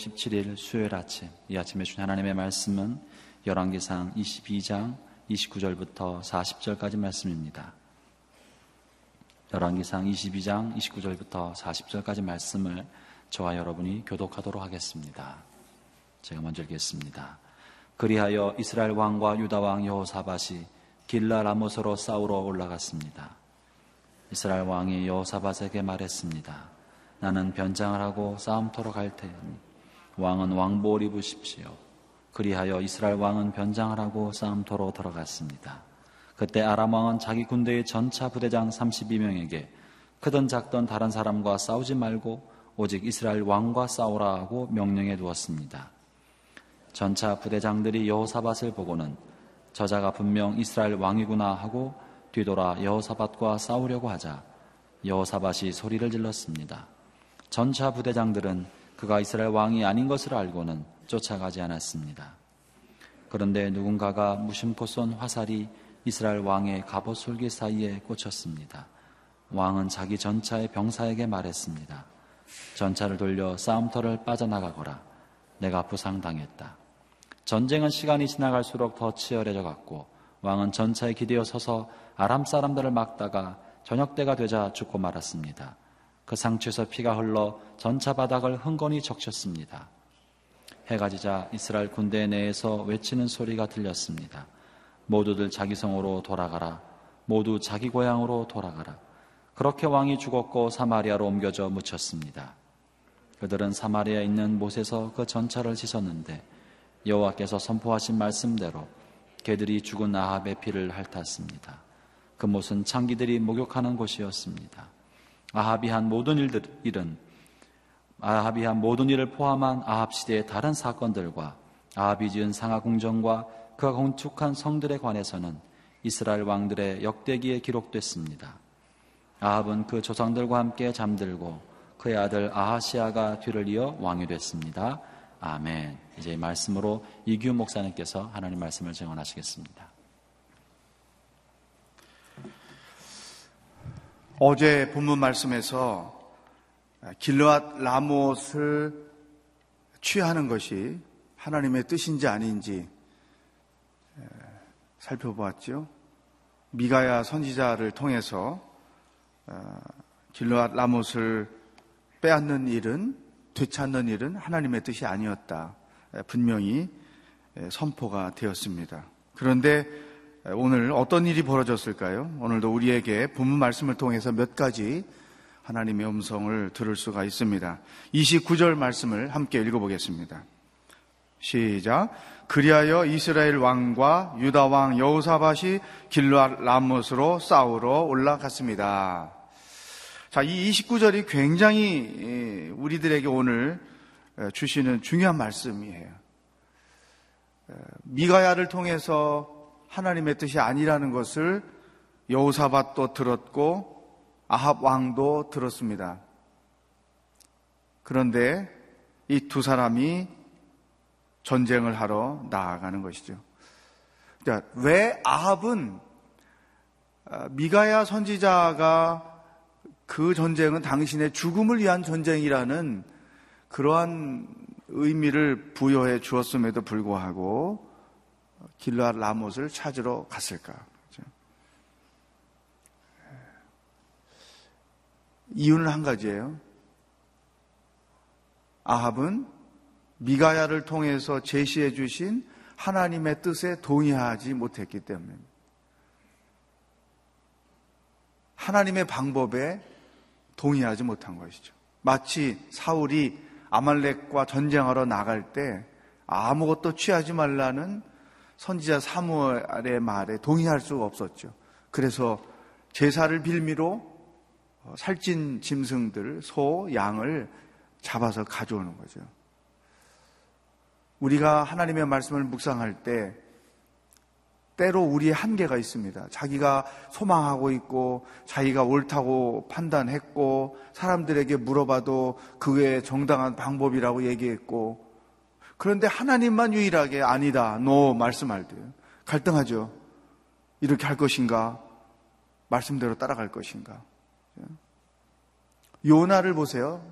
27일 수요일 아침 이 아침에 주신 하나님의 말씀은 열왕기상 22장 29절부터 40절까지 말씀입니다. 열왕기상 22장 29절부터 40절까지 말씀을 저와 여러분이 교독하도록 하겠습니다. 제가 먼저 읽겠습니다. 그리하여 이스라엘 왕과 유다 왕 여호사밧이 길라 라모스로 싸우러 올라갔습니다. 이스라엘 왕이 여호사밧에게 말했습니다. 나는 변장을 하고 싸움터로 갈 테니 왕은 왕복을 입으십시오. 그리하여 이스라엘 왕은 변장을 하고 싸움터로 들어갔습니다. 그때 아람 왕은 자기 군대의 전차 부대장 32명에게 크든 작던 다른 사람과 싸우지 말고 오직 이스라엘 왕과 싸우라 하고 명령해 두었습니다. 전차 부대장들이 여호사밧을 보고는 저자가 분명 이스라엘 왕이구나 하고 뒤돌아 여호사밧과 싸우려고 하자 여호사밧이 소리를 질렀습니다. 전차 부대장들은 그가 이스라엘 왕이 아닌 것을 알고는 쫓아가지 않았습니다. 그런데 누군가가 무심코 쏜 화살이 이스라엘 왕의 갑옷 솔기 사이에 꽂혔습니다. 왕은 자기 전차의 병사에게 말했습니다. 전차를 돌려 싸움터를 빠져나가거라. 내가 부상당했다. 전쟁은 시간이 지나갈수록 더 치열해져 갔고 왕은 전차에 기대어 서서 아람 사람들을 막다가 저녁 때가 되자 죽고 말았습니다. 그 상처에서 피가 흘러 전차 바닥을 흥건히 적셨습니다. 해가 지자 이스라엘 군대 내에서 외치는 소리가 들렸습니다. 모두들 자기 성으로 돌아가라. 모두 자기 고향으로 돌아가라. 그렇게 왕이 죽었고 사마리아로 옮겨져 묻혔습니다. 그들은 사마리아에 있는 못에서 그 전차를 씻었는데 여호와께서 선포하신 말씀대로 개들이 죽은 아합의 피를 핥았습니다. 그 못은 창기들이 목욕하는 곳이었습니다. 아합이 한 모든 일들, 일은 아합이 한 모든 일을 포함한 아합 시대의 다른 사건들과 아합이 지은 상하 궁정과 그가 건축한 성들에 관해서는 이스라엘 왕들의 역대기에 기록됐습니다. 아합은 그 조상들과 함께 잠들고 그의 아들 아하시아가 뒤를 이어 왕이 됐습니다. 아멘. 이제 말씀으로 이규 목사님께서 하나님 말씀을 증언하시겠습니다. 어제 본문 말씀에서 길르앗 라못을 취하는 것이 하나님의 뜻인지 아닌지 살펴보았죠. 미가야 선지자를 통해서 어, 길르앗 라못을 빼앗는 일은 되찾는 일은 하나님의 뜻이 아니었다. 분명히 선포가 되었습니다. 그런데 오늘 어떤 일이 벌어졌을까요? 오늘도 우리에게 본문 말씀을 통해서 몇 가지 하나님의 음성을 들을 수가 있습니다. 29절 말씀을 함께 읽어보겠습니다. 시작. 그리하여 이스라엘 왕과 유다 왕 여우사밭이 길르앗 라못으로 싸우러 올라갔습니다. 자, 이 29절이 굉장히 우리들에게 오늘 주시는 중요한 말씀이에요. 미가야를 통해서 하나님의 뜻이 아니라는 것을 여우사밭도 들었고 아합 왕도 들었습니다. 그런데 이 두 사람이 전쟁을 하러 나아가는 것이죠. 그러니까 왜 아합은 아, 미가야 선지자가 그 전쟁은 당신의 죽음을 위한 전쟁이라는 그러한 의미를 부여해 주었음에도 불구하고 길라 라못을 찾으러 갔을까? 이유는 한 가지예요. 아합은 미가야를 통해서 제시해 주신 하나님의 뜻에 동의하지 못했기 때문입니다. 하나님의 방법에 동의하지 못한 것이죠. 마치 사울이 아말렉과 전쟁하러 나갈 때 아무것도 취하지 말라는 선지자 사무엘의 말에 동의할 수가 없었죠. 그래서 제사를 빌미로 어, 살찐 짐승들, 소, 양을 잡아서 가져오는 거죠. 우리가 하나님의 말씀을 묵상할 때 때로 우리의 한계가 있습니다. 자기가 소망하고 있고 자기가 옳다고 판단했고 사람들에게 물어봐도 그 외에 정당한 방법이라고 얘기했고 그런데 하나님만 유일하게 아니다, 노 말씀할 때 갈등하죠. 이렇게 할 것인가? 말씀대로 따라갈 것인가? 요나를 보세요.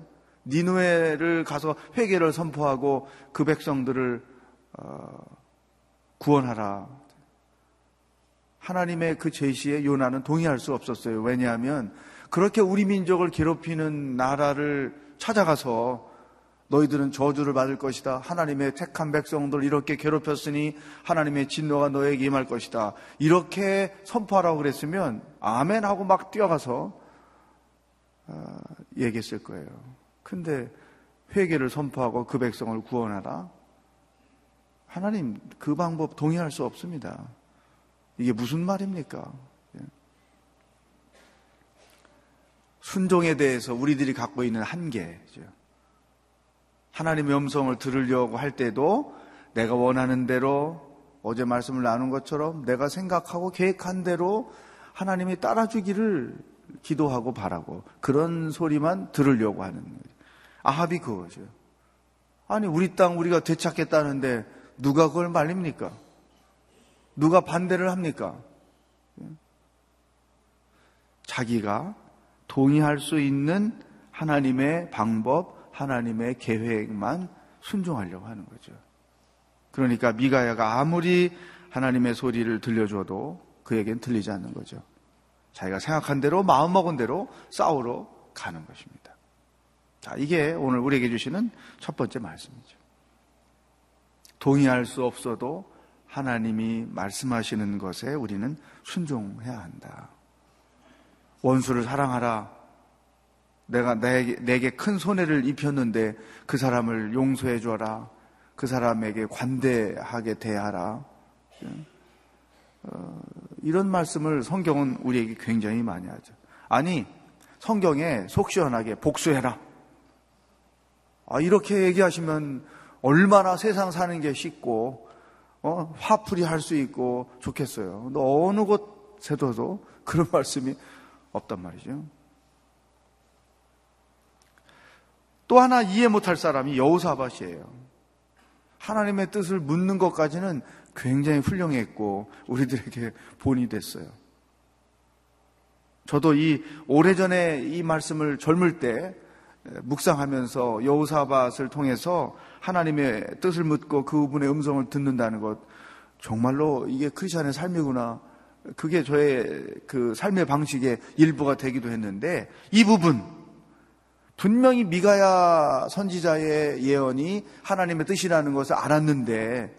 니누에를 가서 회개를 선포하고 그 백성들을 어, 구원하라. 하나님의 그 제시에 요나는 동의할 수 없었어요. 왜냐하면 그렇게 우리 민족을 괴롭히는 나라를 찾아가서 너희들은 저주를 받을 것이다. 하나님의 택한 백성들 이렇게 괴롭혔으니 하나님의 진노가 너에게 임할 것이다. 이렇게 선포하라고 그랬으면 아멘 하고 막 뛰어가서 어, 얘기했을 거예요. 근데 회개를 선포하고 그 백성을 구원하라. 하나님 그 방법 동의할 수 없습니다. 이게 무슨 말입니까? 예. 순종에 대해서 우리들이 갖고 있는 한계죠. 하나님의 음성을 들으려고 할 때도 내가 원하는 대로 어제 말씀을 나눈 것처럼 내가 생각하고 계획한 대로 하나님이 따라주기를 기도하고 바라고 그런 소리만 들으려고 하는 거예요. 아합이 그거죠. 아니 우리 땅 우리가 되찾겠다는데 누가 그걸 말립니까? 누가 반대를 합니까? 자기가 동의할 수 있는 하나님의 방법, 하나님의 계획만 순종하려고 하는 거죠. 그러니까 미가야가 아무리 하나님의 소리를 들려줘도 그에겐 들리지 않는 거죠. 자기가 생각한 대로 마음먹은 대로 싸우러 가는 것입니다. 자, 이게 오늘 우리에게 주시는 첫 번째 말씀이죠. 동의할 수 없어도 하나님이 말씀하시는 것에 우리는 순종해야 한다. 원수를 사랑하라. 내가 내게, 내게 큰 손해를 입혔는데 그 사람을 용서해 줘라. 그 사람에게 관대하게 대하라. 어, 이런 말씀을 성경은 우리에게 굉장히 많이 하죠. 아니, 성경에 속 시원하게 복수해라. 아, 이렇게 얘기하시면 얼마나 세상 사는 게 쉽고, 어, 화풀이 할 수 있고 좋겠어요. 근데 어느 곳에도 그런 말씀이 없단 말이죠. 또 하나 이해 못할 사람이 여우사밭이에요. 하나님의 뜻을 묻는 것까지는 굉장히 훌륭했고 우리들에게 본이 됐어요. 저도 이 오래전에 이 말씀을 젊을 때 묵상하면서 여우사밭을 통해서 하나님의 뜻을 묻고 그분의 음성을 듣는다는 것 정말로 이게 크리스천의 삶이구나. 그게 저의 그 삶의 방식의 일부가 되기도 했는데 이 부분 분명히 미가야 선지자의 예언이 하나님의 뜻이라는 것을 알았는데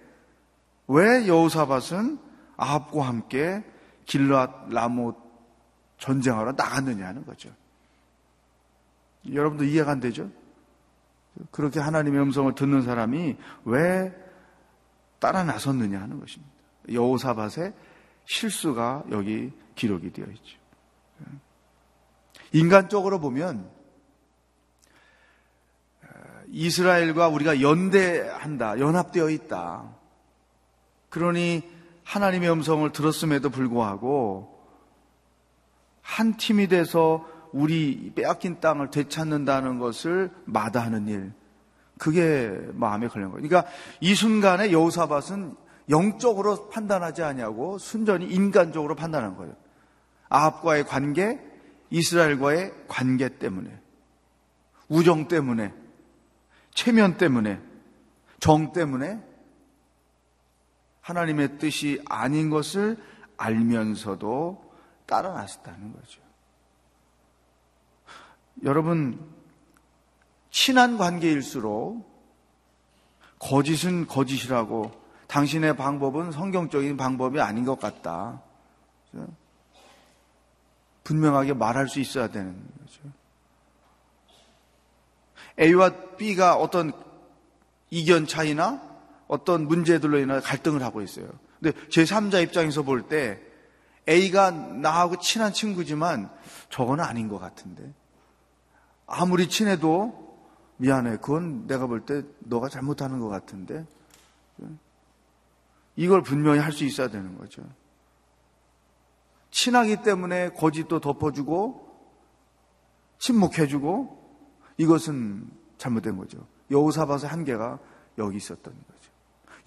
왜 여호사밧은 아합과 함께 길앗 라못 전쟁하러 나갔느냐 하는 거죠. 여러분도 이해가 안 되죠? 그렇게 하나님의 음성을 듣는 사람이 왜 따라 나섰느냐 하는 것입니다. 여호사밧의 실수가 여기 기록이 되어 있죠. 인간적으로 보면 이스라엘과 우리가 연대한다, 연합되어 있다. 그러니 하나님의 음성을 들었음에도 불구하고 한 팀이 돼서 우리 빼앗긴 땅을 되찾는다는 것을 마다하는 일. 그게 마음에 걸린 거예요. 그러니까 이 순간에 여우사밧은 영적으로 판단하지 아니하고 순전히 인간적으로 판단한 거예요. 아합과의 관계, 이스라엘과의 관계 때문에, 우정 때문에, 체면 때문에, 정 때문에 하나님의 뜻이 아닌 것을 알면서도 따라 나섰다는 거죠. 여러분, 친한 관계일수록 거짓은 거짓이라고 당신의 방법은 성경적인 방법이 아닌 것 같다. 분명하게 말할 수 있어야 되는 거죠. A와 B가 어떤 이견 차이나 어떤 문제들로 인해 갈등을 하고 있어요. 근데 제3자 입장에서 볼 때 A가 나하고 친한 친구지만 저거는 아닌 것 같은데. 아무리 친해도 미안해. 그건 내가 볼 때 너가 잘못하는 것 같은데. 이걸 분명히 할 수 있어야 되는 거죠. 친하기 때문에 거짓도 덮어주고 침묵해주고 이것은 잘못된 거죠. 여우사밭의 한계가 여기 있었던 거죠.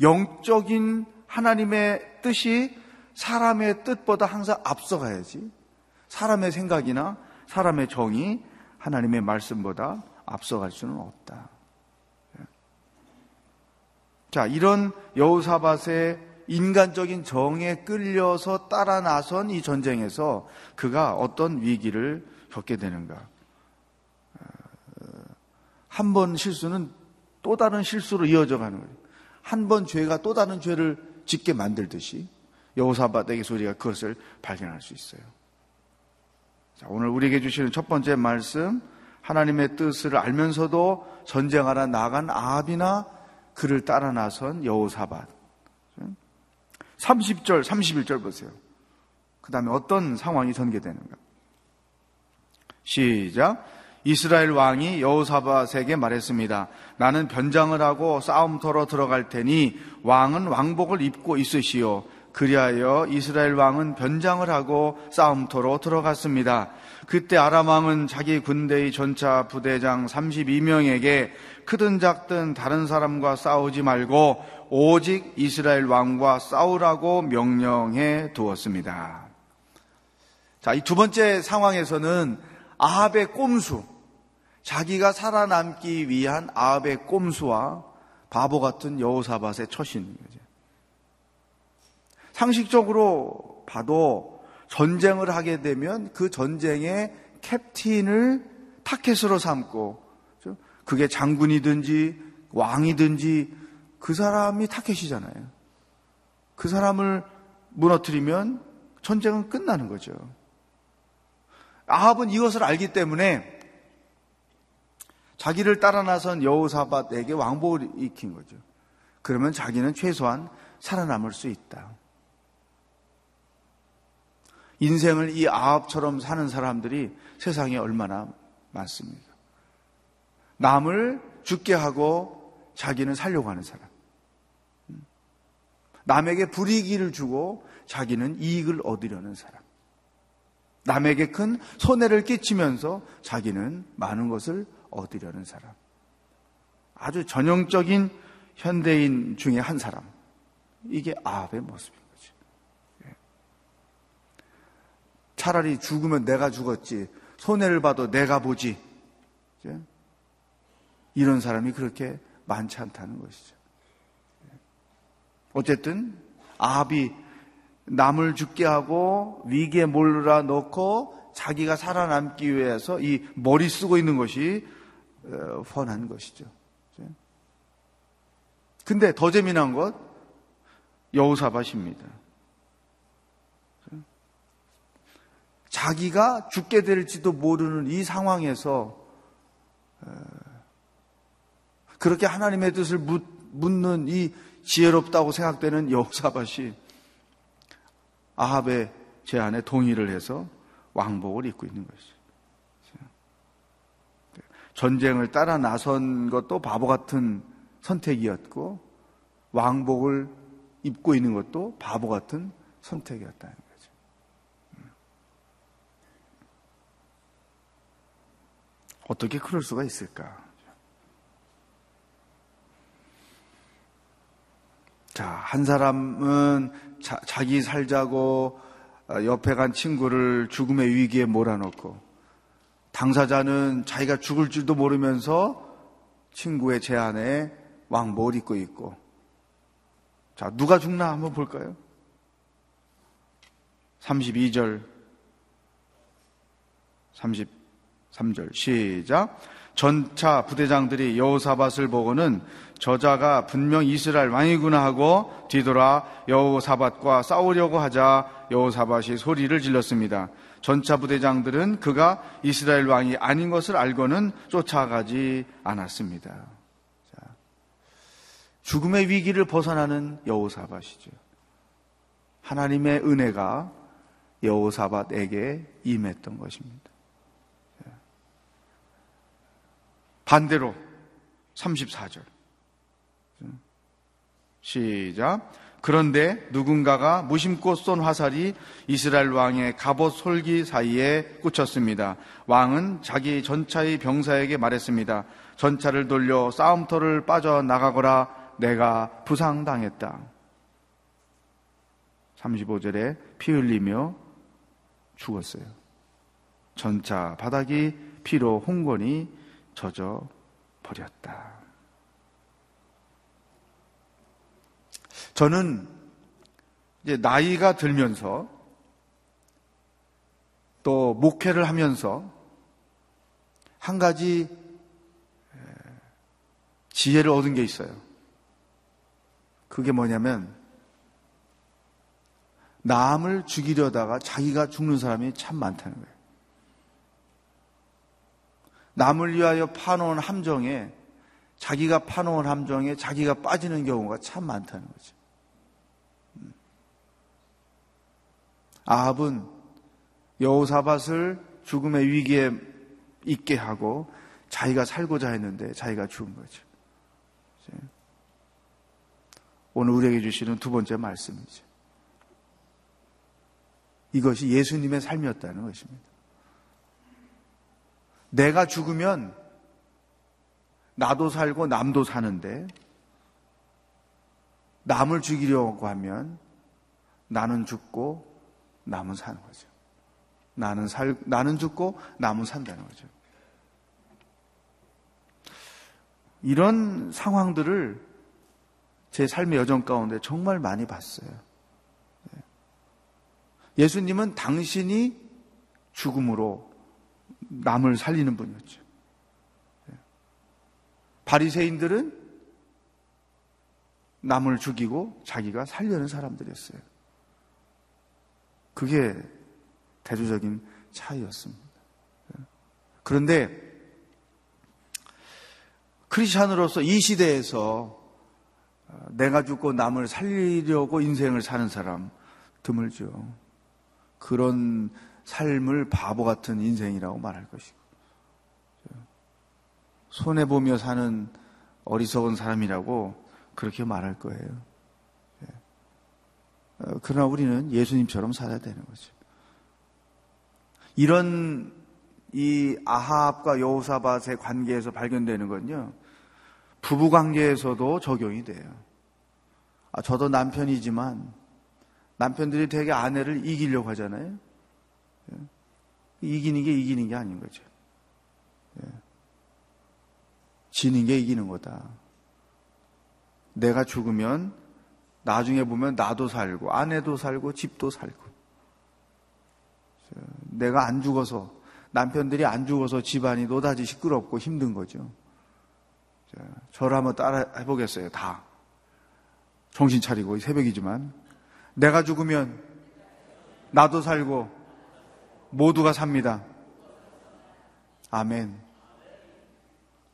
영적인 하나님의 뜻이 사람의 뜻보다 항상 앞서가야지. 사람의 생각이나 사람의 정이 하나님의 말씀보다 앞서갈 수는 없다. 자, 이런 여우사밧의 인간적인 정에 끌려서 따라 나선 이 전쟁에서 그가 어떤 위기를 겪게 되는가. 한 번 실수는 또 다른 실수로 이어져 가는 거예요. 한 번 죄가 또 다른 죄를 짓게 만들듯이 여호사밧에게 소리가 그것을 발견할 수 있어요. 자, 오늘 우리에게 주시는 첫 번째 말씀, 하나님의 뜻을 알면서도 전쟁하러 나간 아합이나 그를 따라 나선 여호사밧. 30절, 31절 보세요. 그 다음에 어떤 상황이 전개되는가. 시작. 이스라엘 왕이 여호사밧에게 말했습니다. 나는 변장을 하고 싸움터로 들어갈 테니 왕은 왕복을 입고 있으시오. 그리하여 이스라엘 왕은 변장을 하고 싸움터로 들어갔습니다. 그때 아람 왕은 자기 군대의 전차 부대장 32명에게 크든 작든 다른 사람과 싸우지 말고 오직 이스라엘 왕과 싸우라고 명령해 두었습니다. 자, 이 두 번째 상황에서는 아합의 꼼수, 자기가 살아남기 위한 아합의 꼼수와 바보 같은 여호사밧의 처신 거죠. 상식적으로 봐도 전쟁을 하게 되면 그 전쟁의 캡틴을 타켓으로 삼고 그게 장군이든지 왕이든지 그 사람이 타켓이잖아요. 그 사람을 무너뜨리면 전쟁은 끝나는 거죠. 아합은 이것을 알기 때문에 자기를 따라 나선 여호사밧에게 왕복을 익힌 거죠. 그러면 자기는 최소한 살아남을 수 있다. 인생을 이 아합처럼 사는 사람들이 세상에 얼마나 많습니까? 남을 죽게 하고 자기는 살려고 하는 사람. 남에게 불이익을 주고 자기는 이익을 얻으려는 사람. 남에게 큰 손해를 끼치면서 자기는 많은 것을 얻으려는 사람. 아주 전형적인 현대인 중에 한 사람. 이게 아합의 모습인 거죠. 예. 차라리 죽으면 내가 죽었지. 손해를 봐도 내가 보지. 예. 이런 사람이 그렇게 많지 않다는 것이죠. 예. 어쨌든 아합이 남을 죽게 하고 위기에 몰라 놓고 자기가 살아남기 위해서 이 머리 쓰고 있는 것이 뻔한 것이죠. 근데 더 재미난 것 여우사밭입니다. 자기가 죽게 될지도 모르는 이 상황에서 그렇게 하나님의 뜻을 묻는 이 지혜롭다고 생각되는 여우사밭이 아합의 제안에 동의를 해서 왕복을 입고 있는 것이죠. 전쟁을 따라 나선 것도 바보 같은 선택이었고 왕복을 입고 있는 것도 바보 같은 선택이었다는 거죠. 어떻게 그럴 수가 있을까? 자, 한 사람은 자, 자기 살자고 어, 옆에 간 친구를 죽음의 위기에 몰아넣고 당사자는 자기가 죽을 줄도 모르면서 친구의 제안에 왕복을 입고 있고 자 누가 죽나 한번 볼까요? 32절 33절 시작 전차 부대장들이 여호사밧을 보고는 저자가 분명 이스라엘 왕이구나 하고 뒤돌아 여호사밧과 싸우려고 하자 여호사밧이 소리를 질렀습니다. 전차 부대장들은 그가 이스라엘 왕이 아닌 것을 알고는 쫓아가지 않았습니다. 자, 죽음의 위기를 벗어나는 여호사밧이죠. 하나님의 은혜가 여호사밧에게 임했던 것입니다. 반대로 34절. 시작. 그런데 누군가가 무심코 쏜 화살이 이스라엘 왕의 갑옷 솔기 사이에 꽂혔습니다. 왕은 자기 전차의 병사에게 말했습니다. 전차를 돌려 싸움터를 빠져나가거라 내가 부상당했다. 35절에 피 흘리며 죽었어요. 전차 바닥이 피로 홍건이 젖어 버렸다. 저는 이제 나이가 들면서 또 목회를 하면서 한 가지 지혜를 얻은 게 있어요. 그게 뭐냐면 남을 죽이려다가 자기가 죽는 사람이 참 많다는 거예요. 남을 위하여 파놓은 함정에 자기가 파놓은 함정에 자기가 빠지는 경우가 참 많다는 거죠. 아합은 여호사밧을 죽음의 위기에 있게 하고 자기가 살고자 했는데 자기가 죽은 거죠. 오늘 우리에게 주시는 두 번째 말씀이죠. 이것이 예수님의 삶이었다는 것입니다. 내가 죽으면 나도 살고 남도 사는데 남을 죽이려고 하면 나는 죽고 남은 사는 거죠. 나는 살, 나는 죽고 남은 산다는 거죠. 이런 상황들을 제 삶의 여정 가운데 정말 많이 봤어요. 네. 예수님은 당신이 죽음으로 남을 살리는 분이었죠. 네. 바리새인들은 남을 죽이고 자기가 살려는 사람들이었어요. 그게 대조적인 차이였습니다. 네. 그런데 크리스찬으로서 이 시대에서 내가 죽고 남을 살리려고 인생을 사는 사람 드물죠. 그런 삶을 바보 같은 인생이라고 말할 것이고 손해 보며 사는 어리석은 사람이라고 그렇게 말할 거예요. 예. 어, 그러나 우리는 예수님처럼 살아야 되는 거죠. 이런 이 아합과 여호사밧의 관계에서 발견되는 건요. 부부 관계에서도 적용이 돼요. 아, 저도 남편이지만 남편들이 되게 아내를 이기려고 하잖아요. 예. 이기는 게 이기는 게 아닌 거죠. 예. 지는 게 이기는 거다. 내가 죽으면 나중에 보면 나도 살고 아내도 살고 집도 살고 내가 안 죽어서 남편들이 안 죽어서 집안이 노다지 시끄럽고 힘든 거죠. 저를 한번 따라 해보겠어요. 다. 정신 차리고 새벽이지만 내가 죽으면 나도 살고 모두가 삽니다. 아멘.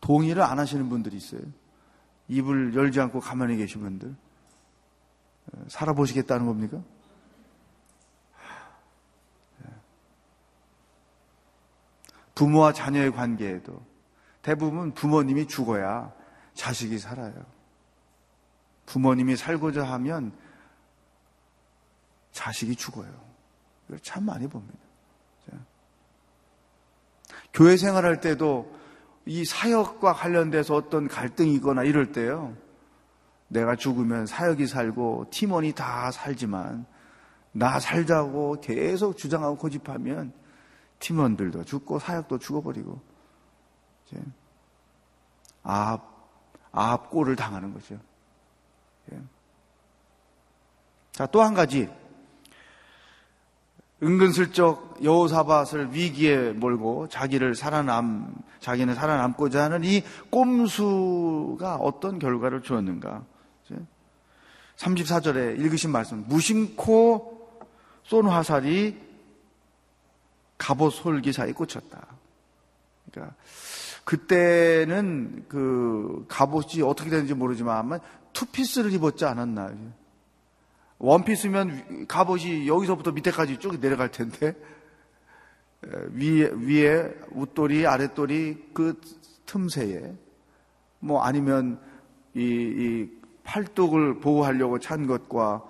동의를 안 하시는 분들이 있어요. 입을 열지 않고 가만히 계신 분들. 살아보시겠다는 겁니까? 부모와 자녀의 관계에도 대부분 부모님이 죽어야 자식이 살아요. 부모님이 살고자 하면 자식이 죽어요. 이걸 참 많이 봅니다. 교회 생활할 때도 이 사역과 관련돼서 어떤 갈등이 있거나 이럴 때요. 내가 죽으면 사역이 살고 팀원이 다 살지만 나 살자고 계속 주장하고 고집하면 팀원들도 죽고 사역도 죽어버리고 아합, 아합 꼴을 당하는 거죠. 예. 자, 또 한 가지. 은근슬쩍 여호사밧을 위기에 몰고 자기를 살아남, 자기는 살아남고자 하는 이 꼼수가 어떤 결과를 주었는가. 34절에 읽으신 말씀. 무심코 쏜 화살이 갑옷 솔기 사이에 꽂혔다. 그러니까 그때는 그 갑옷이 어떻게 되는지 모르지만 투피스를 입었지 않았나. 원피스면 갑옷이 여기서부터 밑에까지 쭉 내려갈 텐데 위에 위에 웃돌이 아랫돌이 그 틈새에 뭐 아니면 이, 이 팔뚝을 보호하려고 찬 것과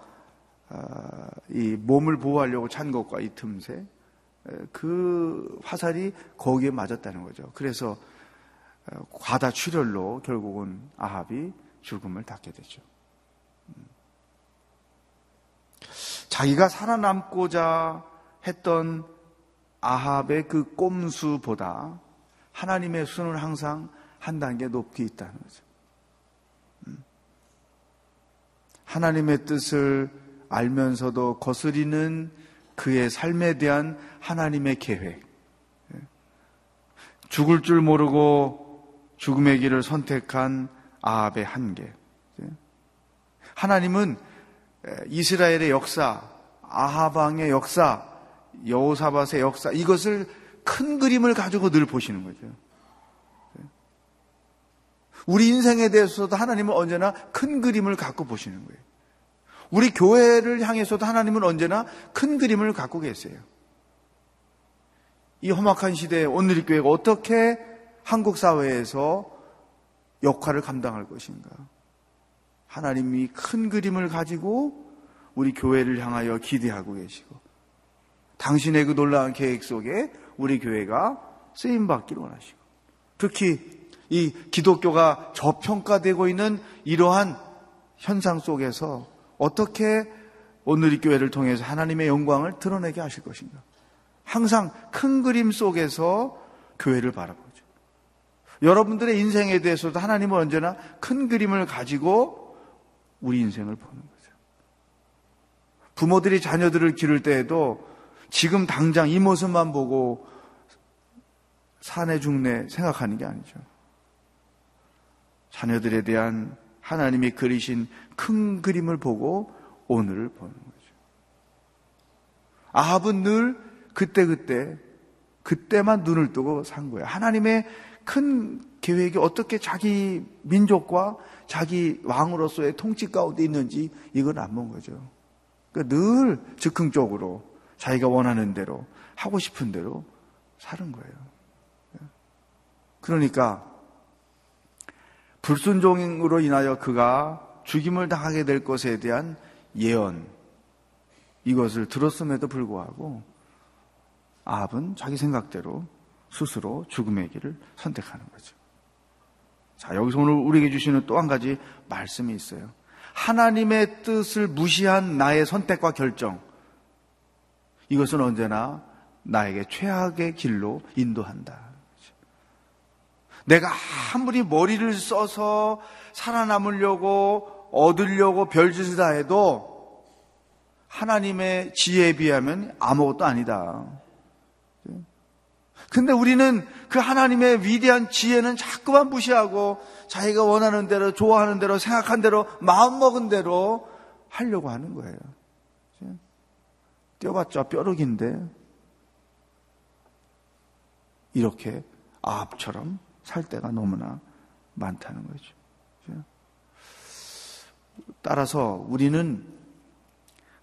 어, 이 몸을 보호하려고 찬 것과 이 틈새 그 화살이 거기에 맞았다는 거죠. 그래서 과다 출혈로 결국은 아합이 죽음을 닦게 되죠. 음. 자기가 살아남고자 했던 아합의 그 꼼수보다 하나님의 수는 항상 한 단계 높게 있다는 거죠. 음. 하나님의 뜻을 알면서도 거스리는 그의 삶에 대한 하나님의 계획. 예. 죽을 줄 모르고 죽음의 길을 선택한 아합의 한계. 예. 하나님은 이스라엘의 역사, 아하방의 역사, 여호사밧의 역사 이것을 큰 그림을 가지고 늘 보시는 거죠. 우리 인생에 대해서도 하나님은 언제나 큰 그림을 갖고 보시는 거예요. 우리 교회를 향해서도 하나님은 언제나 큰 그림을 갖고 계세요. 이 험악한 시대에 오늘의 교회가 어떻게 한국 사회에서 역할을 감당할 것인가? 하나님이 큰 그림을 가지고 우리 교회를 향하여 기대하고 계시고 당신의 그 놀라운 계획 속에 우리 교회가 쓰임 받기를 원하시고 특히 이 기독교가 저평가되고 있는 이러한 현상 속에서 어떻게 오늘의 교회를 통해서 하나님의 영광을 드러내게 하실 것인가? 항상 큰 그림 속에서 교회를 바라보죠. 여러분들의 인생에 대해서도 하나님은 언제나 큰 그림을 가지고 우리 인생을 보는 거죠. 부모들이 자녀들을 기를 때에도 지금 당장 이 모습만 보고 사내 중내 생각하는 게 아니죠. 자녀들에 대한 하나님이 그리신 큰 그림을 보고 오늘을 보는 거죠. 아합은 늘 그때그때 그때만 눈을 뜨고 산 거예요. 하나님의 큰 계획이 어떻게 자기 민족과 자기 왕으로서의 통치 가운데 있는지 이건 안 본 거죠. 그러니까 늘 즉흥적으로 자기가 원하는 대로 하고 싶은 대로 사는 거예요. 그러니까 불순종으로 인하여 그가 죽임을 당하게 될 것에 대한 예언 이것을 들었음에도 불구하고 아합은 자기 생각대로 스스로 죽음의 길을 선택하는 거죠. 자, 여기서 오늘 우리에게 주시는 또 한 가지 말씀이 있어요. 하나님의 뜻을 무시한 나의 선택과 결정. 이것은 언제나 나에게 최악의 길로 인도한다. 내가 아무리 머리를 써서 살아남으려고 얻으려고 별짓을 다 해도 하나님의 지혜에 비하면 아무것도 아니다. 근데 우리는 그 하나님의 위대한 지혜는 자꾸만 무시하고 자기가 원하는 대로, 좋아하는 대로, 생각한 대로, 마음먹은 대로 하려고 하는 거예요. 뛰어봤자 뼈룩인데, 이렇게 아합처럼 살 때가 너무나 많다는 거죠. 따라서 우리는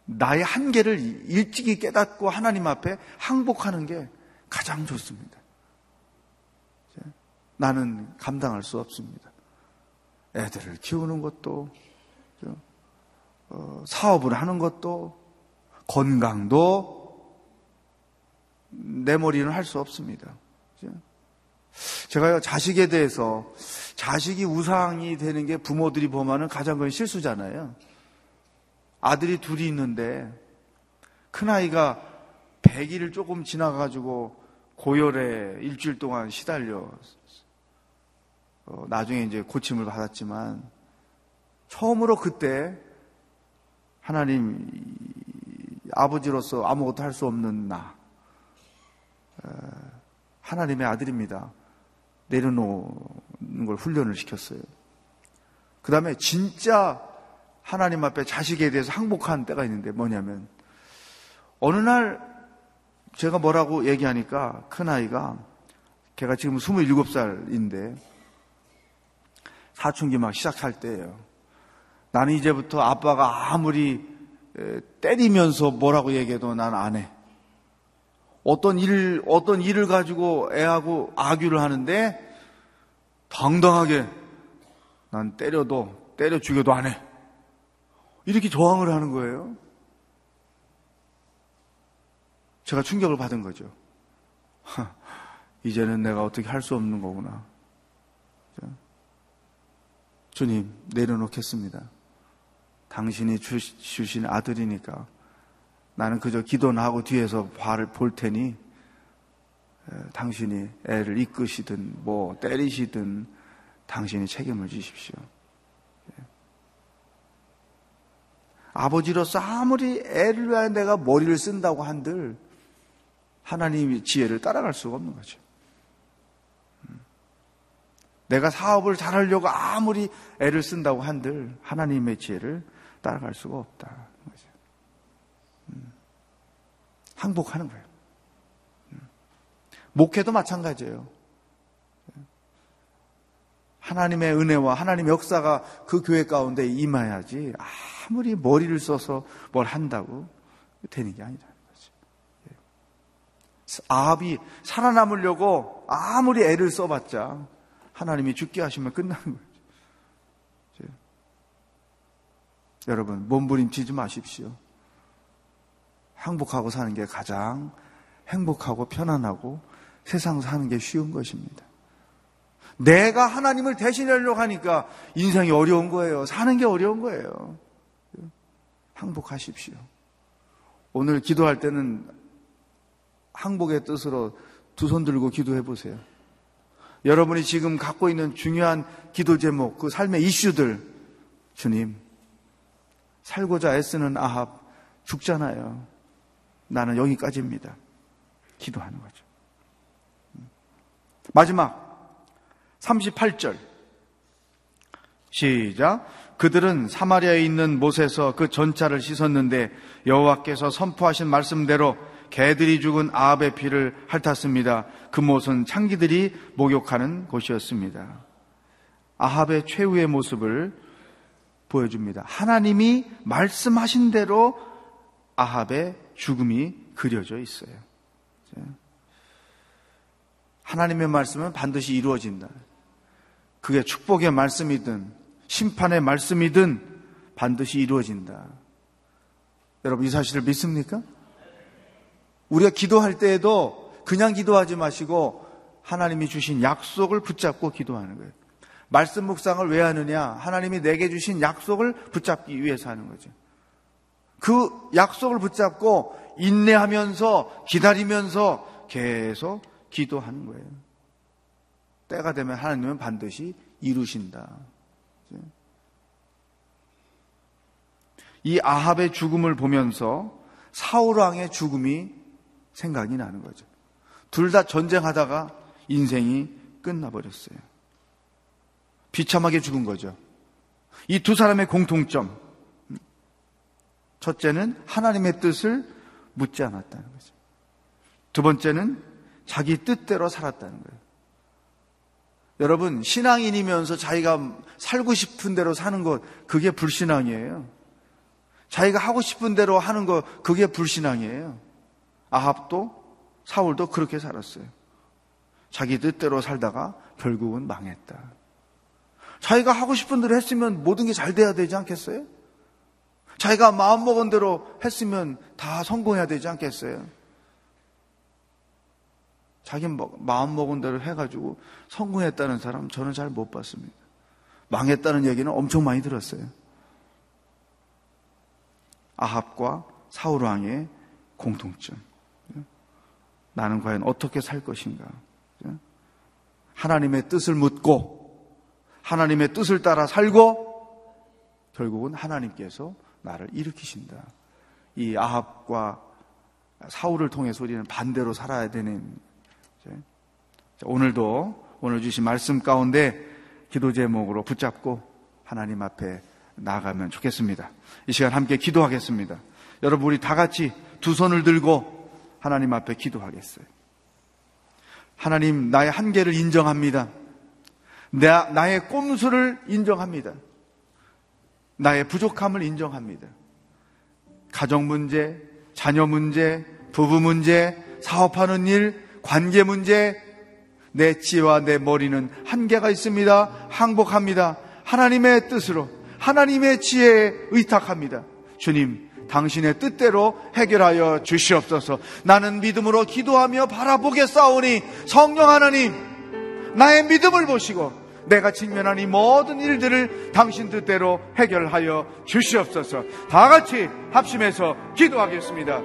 나의 한계를 일찍이 깨닫고 하나님 앞에 항복하는 게 가장 좋습니다. 나는 감당할 수 없습니다. 애들을 키우는 것도, 어, 사업을 하는 것도, 건강도 내 머리는 할 수 없습니다. 제가요, 자식에 대해서 자식이 우상이 되는 게 부모들이 보면은 가장 큰 실수잖아요. 아들이 둘이 있는데 큰아이가 100일을 조금 지나가가지고 고열에 일주일 동안 시달려 어, 나중에 이제 고침을 받았지만 처음으로 그때 하나님 아버지로서 아무것도 할 수 없는 나 하나님의 아들입니다. 내려놓는 걸 훈련을 시켰어요. 그 다음에 진짜 하나님 앞에 자식에 대해서 항복한 때가 있는데 뭐냐면 어느 날 제가 뭐라고 얘기하니까 큰아이가 걔가 지금 27살인데 사춘기 막 시작할 때예요. 나는 이제부터 아빠가 아무리 때리면서 뭐라고 얘기해도 난 안 해. 어떤 일, 어떤 일을 가지고 애하고 악유를 하는데 당당하게 난 때려도, 때려 죽여도 안 해. 이렇게 저항을 하는 거예요. 제가 충격을 받은 거죠. 이제는 내가 어떻게 할 수 없는 거구나. 주님, 내려놓겠습니다. 당신이 주신 아들이니까 나는 그저 기도나 하고 뒤에서 발을 볼 테니 당신이 애를 이끄시든 뭐 때리시든 당신이 책임을 지십시오. 예. 아버지로서 아무리 애를 위하여 내가 머리를 쓴다고 한들 하나님의 지혜를 따라갈 수가 없는 거죠. 음. 내가 사업을 잘하려고 아무리 애를 쓴다고 한들 하나님의 지혜를 따라갈 수가 없다. 음. 항복하는 거예요. 목회도 마찬가지예요. 하나님의 은혜와 하나님의 역사가 그 교회 가운데 임해야지 아무리 머리를 써서 뭘 한다고 되는 게 아니라는 거죠. 예. 아합이 살아남으려고 아무리 애를 써봤자 하나님이 죽게 하시면 끝나는 거죠. 예. 여러분 몸부림치지 마십시오. 행복하고 사는 게 가장 행복하고 편안하고 세상 사는 게 쉬운 것입니다. 내가 하나님을 대신하려고 하니까 인생이 어려운 거예요. 사는 게 어려운 거예요. 항복하십시오. 오늘 기도할 때는 항복의 뜻으로 두 손 들고 기도해 보세요. 여러분이 지금 갖고 있는 중요한 기도 제목, 그 삶의 이슈들, 주님, 살고자 애쓰는 아합 죽잖아요. 나는 여기까지입니다. 기도하는 거죠. 마지막 38절 시작 그들은 사마리아에 있는 못에서 그 전차를 씻었는데 여호와께서 선포하신 말씀대로 개들이 죽은 아합의 피를 핥았습니다. 그 못은 창기들이 목욕하는 곳이었습니다. 아합의 최후의 모습을 보여줍니다. 하나님이 말씀하신 대로 아합의 죽음이 그려져 있어요. 하나님의 말씀은 반드시 이루어진다. 그게 축복의 말씀이든 심판의 말씀이든 반드시 이루어진다. 여러분 이 사실을 믿습니까? 우리가 기도할 때에도 그냥 기도하지 마시고 하나님이 주신 약속을 붙잡고 기도하는 거예요. 말씀 묵상을 왜 하느냐? 하나님이 내게 주신 약속을 붙잡기 위해서 하는 거죠. 그 약속을 붙잡고 인내하면서 기다리면서 계속 기도하는 거예요. 때가 되면 하나님은 반드시 이루신다. 이 아합의 죽음을 보면서 사울 왕의 죽음이 생각이 나는 거죠. 둘 다 전쟁하다가 인생이 끝나버렸어요. 비참하게 죽은 거죠. 이 두 사람의 공통점. 첫째는 하나님의 뜻을 묻지 않았다는 거죠. 두 번째는 자기 뜻대로 살았다는 거예요. 여러분, 신앙인이면서 자기가 살고 싶은 대로 사는 것, 그게 불신앙이에요. 자기가 하고 싶은 대로 하는 것, 그게 불신앙이에요. 아합도 사울도 그렇게 살았어요. 자기 뜻대로 살다가 결국은 망했다. 자기가 하고 싶은 대로 했으면 모든 게 잘 돼야 되지 않겠어요? 자기가 마음먹은 대로 했으면 다 성공해야 되지 않겠어요? 자기 마음 먹은 대로 해가지고 성공했다는 사람 저는 잘 못 봤습니다. 망했다는 얘기는 엄청 많이 들었어요. 아합과 사울왕의 공통점. 나는 과연 어떻게 살 것인가? 하나님의 뜻을 묻고 하나님의 뜻을 따라 살고 결국은 하나님께서 나를 일으키신다. 이 아합과 사울을 통해서 우리는 반대로 살아야 되는 오늘도 오늘 주신 말씀 가운데 기도 제목으로 붙잡고 하나님 앞에 나아가면 좋겠습니다. 이 시간 함께 기도하겠습니다. 여러분 우리 다 같이 두 손을 들고 하나님 앞에 기도하겠어요. 하나님 나의 한계를 인정합니다. 나, 나의 꼼수를 인정합니다. 나의 부족함을 인정합니다. 가정 문제, 자녀 문제, 부부 문제, 사업하는 일, 관계 문제, 내 지혜와 내 머리는 한계가 있습니다. 항복합니다. 하나님의 뜻으로, 하나님의 지혜에 의탁합니다. 주님, 당신의 뜻대로 해결하여 주시옵소서. 나는 믿음으로 기도하며 바라보겠사오니 성령 하나님, 나의 믿음을 보시고 내가 직면한 이 모든 일들을 당신 뜻대로 해결하여 주시옵소서. 다 같이 합심해서 기도하겠습니다.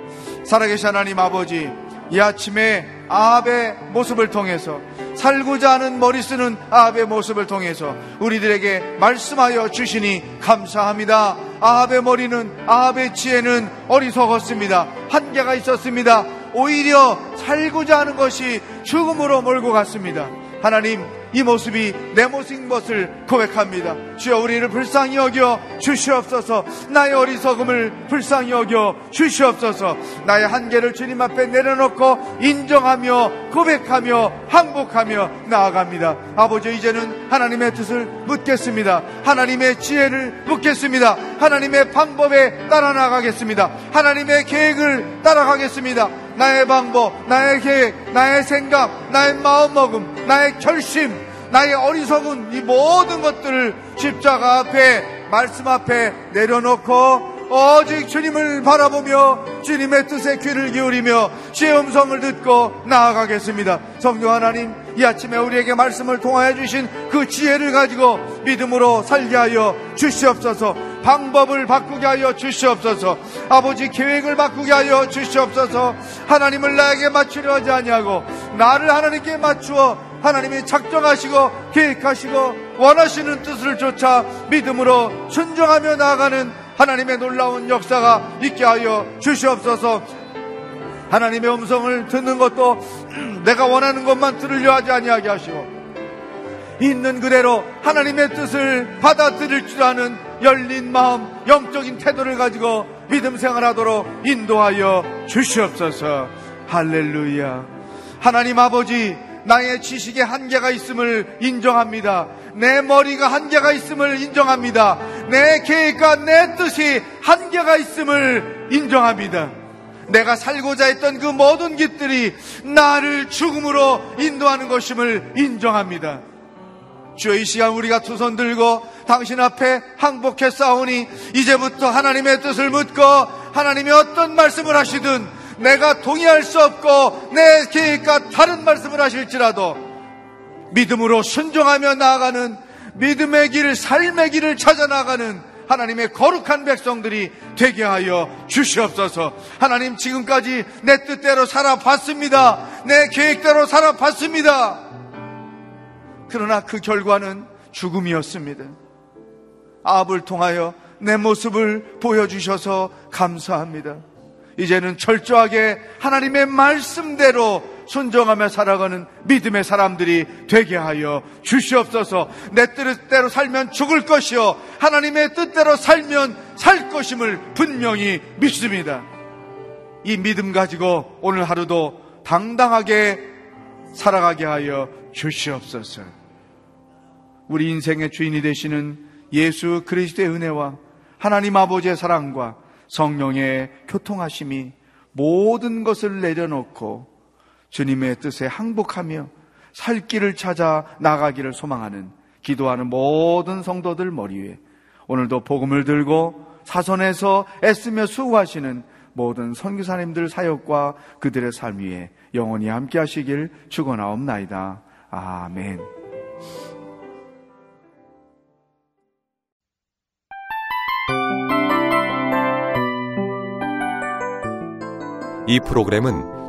살아계신 하나님 아버지, 이 아침에 아합의 모습을 통해서 살고자 하는 머리 쓰는 아합의 모습을 통해서 우리들에게 말씀하여 주시니 감사합니다. 아합의 머리는 아합의 지혜는 어리석었습니다. 한계가 있었습니다. 오히려 살고자 하는 것이 죽음으로 몰고 갔습니다. 하나님 이 모습이 내 모습인 것을 고백합니다. 주여 우리를 불쌍히 여겨 주시옵소서. 나의 어리석음을 불쌍히 여겨 주시옵소서. 나의 한계를 주님 앞에 내려놓고 인정하며 고백하며 항복하며 나아갑니다. 아버지 이제는 하나님의 뜻을 묻겠습니다. 하나님의 지혜를 묻겠습니다. 하나님의 방법에 따라 나가겠습니다. 하나님의 계획을 따라가겠습니다. 나의 방법, 나의 계획, 나의 생각, 나의 마음먹음, 나의 결심, 나의 어리석은 이 모든 것들을 십자가 앞에, 말씀 앞에 내려놓고 오직 주님을 바라보며 주님의 뜻에 귀를 기울이며 음성을 듣고 나아가겠습니다. 성령 하나님, 이 아침에 우리에게 말씀을 통하여 주신 그 지혜를 가지고 믿음으로 살게 하여 주시옵소서. 방법을 바꾸게 하여 주시옵소서. 아버지 계획을 바꾸게 하여 주시옵소서. 하나님을 나에게 맞추려 하지 아니하고 나를 하나님께 맞추어 하나님이 작정하시고 계획하시고 원하시는 뜻을 쫓아 믿음으로 순종하며 나아가는 하나님의 놀라운 역사가 있게 하여 주시옵소서. 하나님의 음성을 듣는 것도 내가 원하는 것만 들으려 하지 아니하게 하시고 있는 그대로 하나님의 뜻을 받아들일 줄 아는 열린 마음, 영적인 태도를 가지고 믿음 생활하도록 인도하여 주시옵소서. 할렐루야. 하나님 아버지, 나의 지식에 한계가 있음을 인정합니다. 내 머리가 한계가 있음을 인정합니다. 내 계획과 내 뜻이 한계가 있음을 인정합니다. 내가 살고자 했던 그 모든 길들이 나를 죽음으로 인도하는 것임을 인정합니다. 주여 이 시간 우리가 두 손 들고 당신 앞에 항복해 싸우니 이제부터 하나님의 뜻을 묻고 하나님이 어떤 말씀을 하시든 내가 동의할 수 없고 내 계획과 다른 말씀을 하실지라도 믿음으로 순종하며 나아가는 믿음의 길, 삶의 길을 찾아 나가는 하나님의 거룩한 백성들이 되게 하여 주시옵소서. 하나님 지금까지 내 뜻대로 살아봤습니다. 내 계획대로 살아봤습니다. 그러나 그 결과는 죽음이었습니다. 아합을 통하여 내 모습을 보여주셔서 감사합니다. 이제는 철저하게 하나님의 말씀대로 순종하며 살아가는 믿음의 사람들이 되게 하여 주시옵소서. 내 뜻대로 살면 죽을 것이요. 하나님의 뜻대로 살면 살 것임을 분명히 믿습니다. 이 믿음 가지고 오늘 하루도 당당하게 살아가게 하여 주시옵소서. 우리 인생의 주인이 되시는 예수 그리스도의 은혜와 하나님 아버지의 사랑과 성령의 교통하심이 모든 것을 내려놓고 주님의 뜻에 항복하며 살 길을 찾아 나가기를 소망하는 기도하는 모든 성도들 머리 위에 오늘도 복음을 들고 사선에서 애쓰며 수고하시는 모든 선교사님들 사역과 그들의 삶 위에 영원히 함께 하시길 축원하옵나이다. 아멘. 이 프로그램은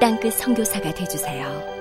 땅끝 성교사가 되주세요